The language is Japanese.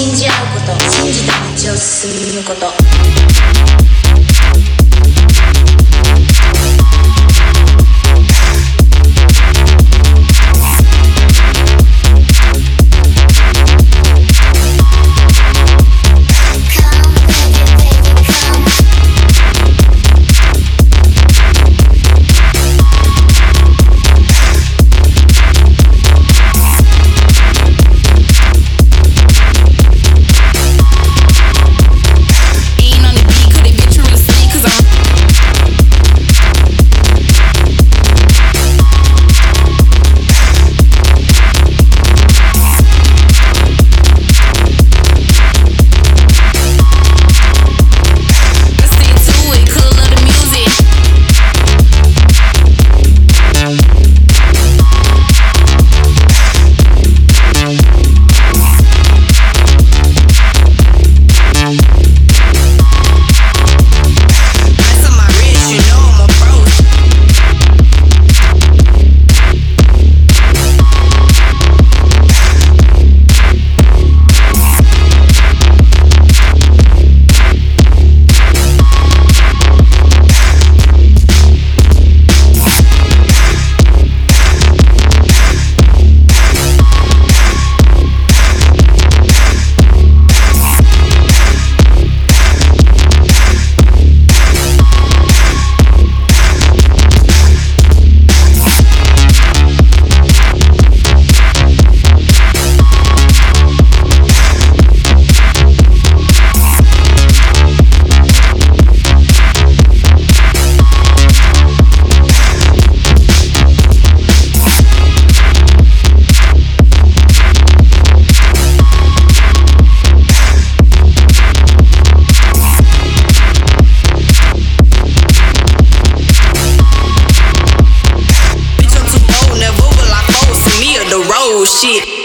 信じ合うこと信じた道を進むこと。游戏。